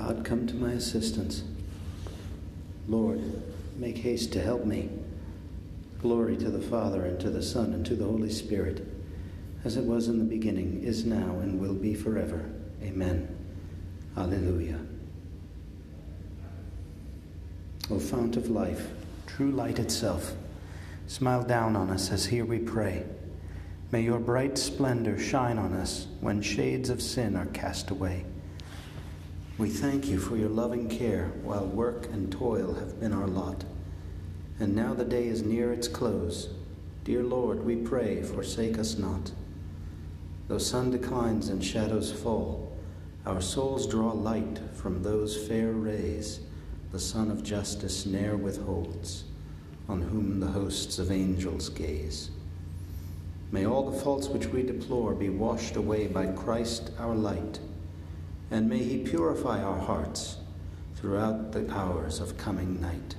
God, come to my assistance. Lord, make haste to help me. Glory to the Father, and to the Son, and to the Holy Spirit, as it was in the beginning, is now, and will be forever. Amen. Alleluia. O fount of life, true light itself, smile down on us as here we pray. May your bright splendor shine on us when shades of sin are cast away. We thank you for your loving care while work and toil have been our lot. And now the day is near its close. Dear Lord, we pray, forsake us not. Though sun declines and shadows fall, our souls draw light from those fair rays the Sun of Justice ne'er withholds, on whom the hosts of angels gaze. May all the faults which we deplore be washed away by Christ our light and may He purify our hearts throughout the hours of coming night.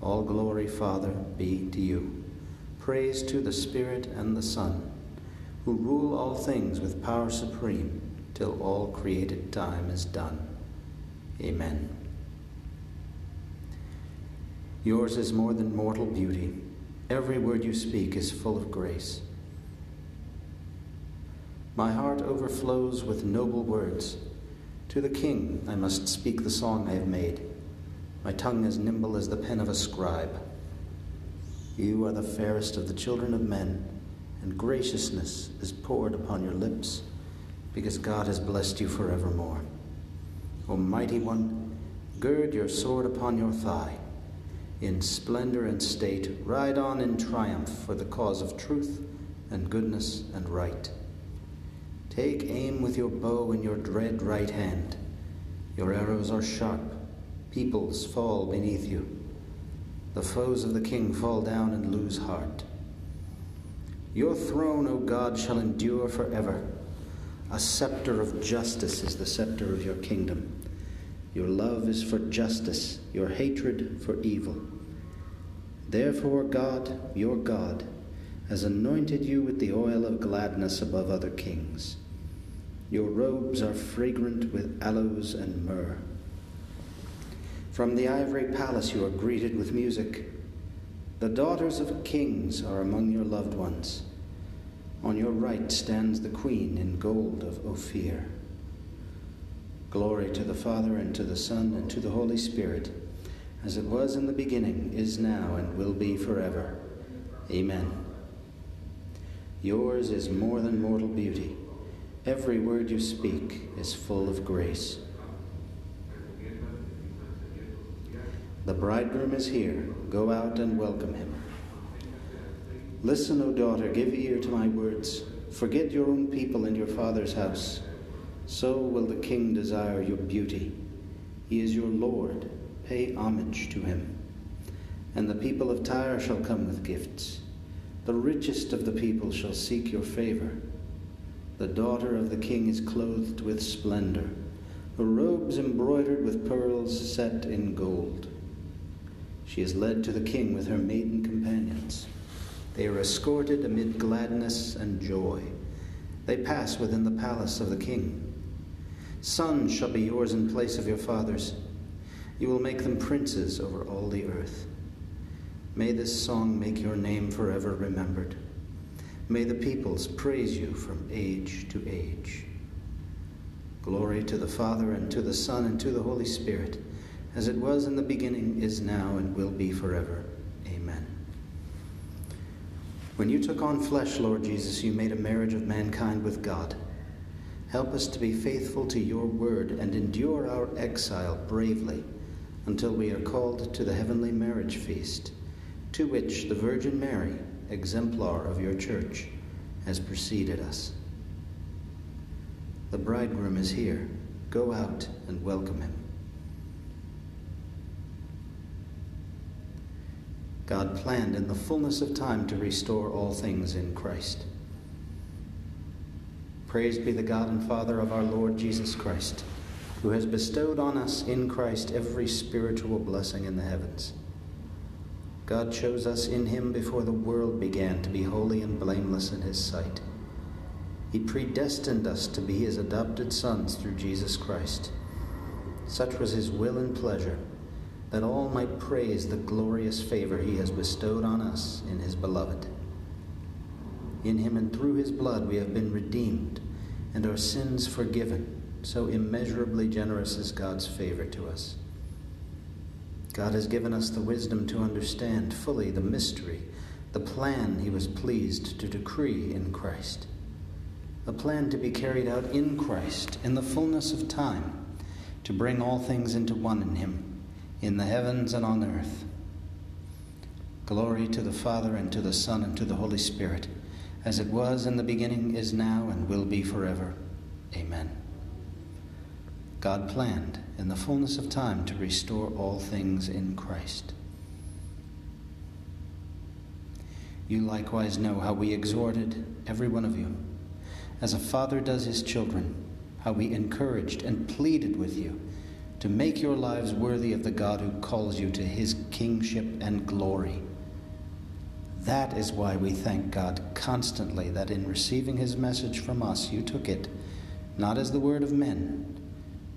All glory, Father, be to you. Praise to the Spirit and the Son, who rule all things with power supreme till all created time is done. Amen. Yours is more than mortal beauty. Every word you speak is full of grace. My heart overflows with noble words. To the king I must speak the song I have made, my tongue as nimble as the pen of a scribe. You are the fairest of the children of men, and graciousness is poured upon your lips, because God has blessed you forevermore. O mighty one, gird your sword upon your thigh. In splendor and state, ride on in triumph for the cause of truth and goodness and right. Take aim with your bow in your dread right hand. Your arrows are sharp. Peoples fall beneath you. The foes of the king fall down and lose heart. Your throne, O God, shall endure forever. A scepter of justice is the scepter of your kingdom. Your love is for justice, your hatred for evil. Therefore, God, your God, has anointed you with the oil of gladness above other kings. Your robes are fragrant with aloes and myrrh. From the ivory palace you are greeted with music. The daughters of kings are among your loved ones. On your right stands the queen in gold of Ophir. Glory to the Father, and to the Son, and to the Holy Spirit, as it was in the beginning, is now, and will be forever. Amen. Yours is more than mortal beauty. Every word you speak is full of grace. The bridegroom is here. Go out and welcome him. Listen, O daughter, give ear to my words. Forget your own people and your father's house. So will the king desire your beauty. He is your Lord. Pay homage to him. And the people of Tyre shall come with gifts. The richest of the people shall seek your favor. The daughter of the king is clothed with splendor, her robes embroidered with pearls set in gold. She is led to the king with her maiden companions. They are escorted amid gladness and joy. They pass within the palace of the king. Sons shall be yours in place of your fathers. You will make them princes over all the earth. May this song make your name forever remembered. May the peoples praise you from age to age. Glory to the Father, and to the Son, and to the Holy Spirit, as it was in the beginning, is now, and will be forever. Amen. When you took on flesh, Lord Jesus, you made a marriage of mankind with God. Help us to be faithful to your word and endure our exile bravely until we are called to the heavenly marriage feast, to which the Virgin Mary, exemplar of your church, has preceded us. The bridegroom is here. Go out and welcome him. God planned in the fullness of time to restore all things in Christ. Praise be the God and Father of our Lord Jesus Christ, who has bestowed on us in Christ every spiritual blessing in the heavens God chose us in him before the world began to be holy and blameless in his sight. He predestined us to be his adopted sons through Jesus Christ, Such was his will and pleasure, that all might praise the glorious favor he has bestowed on us in his beloved. In him and through his blood we have been redeemed, and our sins forgiven. So immeasurably generous is God's favor to us. God has given us the wisdom to understand fully the mystery, the plan he was pleased to decree in Christ. A plan to be carried out in Christ in the fullness of time, to bring all things into one in him, in the heavens and on earth. Glory to the Father, and to the Son, and to the Holy Spirit, as it was in the beginning, is now, and will be forever. Amen. God planned in the fullness of time to restore all things in Christ. You likewise know how we exhorted every one of you, as a father does his children, how we encouraged and pleaded with you to make your lives worthy of the God who calls you to his kingship and glory. That is why we thank God constantly that in receiving his message from us, you took it not as the word of men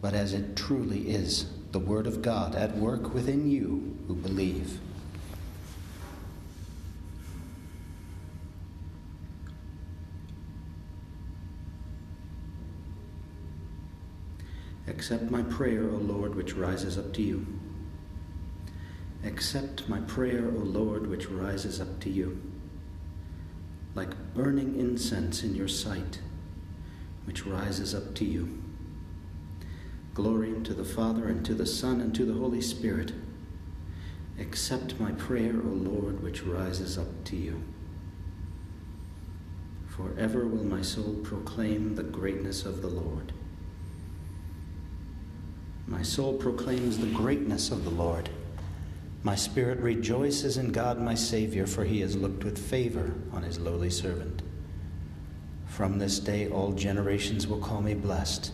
but as it truly is the Word of God at work within you who believe. Accept my prayer, O Lord, which rises up to you. Accept my prayer, O Lord, which rises up to you, like burning incense in your sight, which rises up to you. Glory to the Father, and to the Son, and to the Holy Spirit. Accept my prayer, O Lord, which rises up to you. Forever will my soul proclaim the greatness of the Lord. My soul proclaims the greatness of the Lord. My spirit rejoices in God my Savior, for he has looked with favor on his lowly servant. From this day all generations will call me blessed.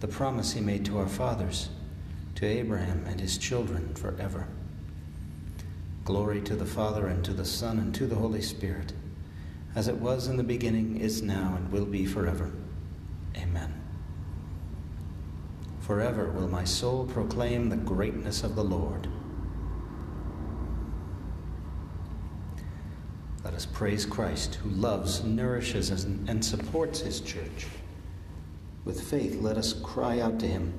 the promise he made to our fathers, to Abraham and his children forever. Glory to the Father, and to the Son, and to the Holy Spirit, as it was in the beginning, is now, and will be forever. Amen. Forever will my soul proclaim the greatness of the Lord. Let us praise Christ, who loves, nourishes, and supports his church. With faith, let us cry out to him.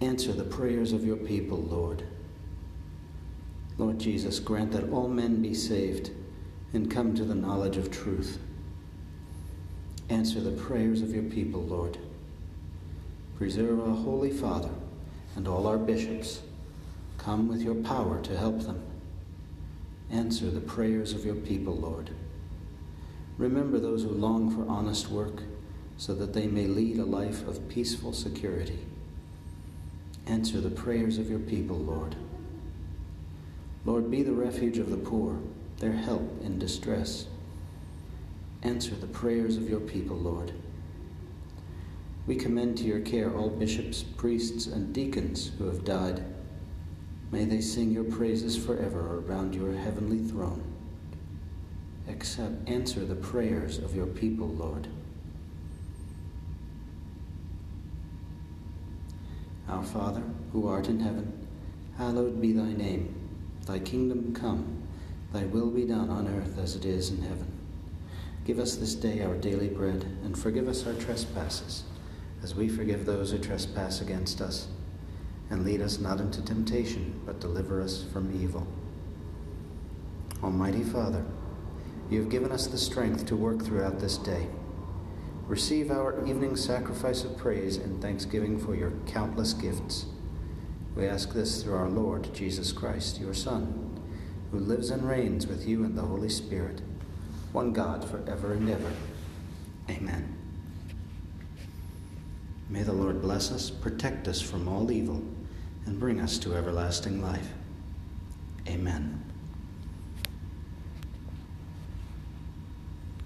Answer the prayers of your people, Lord. Lord Jesus, grant that all men be saved and come to the knowledge of truth. Answer the prayers of your people, Lord. Preserve our Holy Father and all our bishops. Come with your power to help them. Answer the prayers of your people, Lord. Remember those who long for honest work so that they may lead a life of peaceful security. Answer the prayers of your people, Lord. Lord, be the refuge of the poor, their help in distress. Answer the prayers of your people, Lord. We commend to your care all bishops, priests, and deacons who have died. May they sing your praises forever around your heavenly throne. Accept, answer the prayers of your people, Lord. Our Father, who art in heaven, hallowed be thy name. Thy kingdom come, thy will be done on earth as it is in heaven. Give us this day our daily bread, and forgive us our trespasses, as we forgive those who trespass against us. And lead us not into temptation, but deliver us from evil. Almighty Father, you have given us the strength to work throughout this day Receive our evening sacrifice of praise and thanksgiving for your countless gifts. We ask this through our Lord Jesus Christ, your Son, who lives and reigns with you in the Holy Spirit, one God for ever and ever. Amen. May the Lord bless us, protect us from all evil, and bring us to everlasting life. Amen.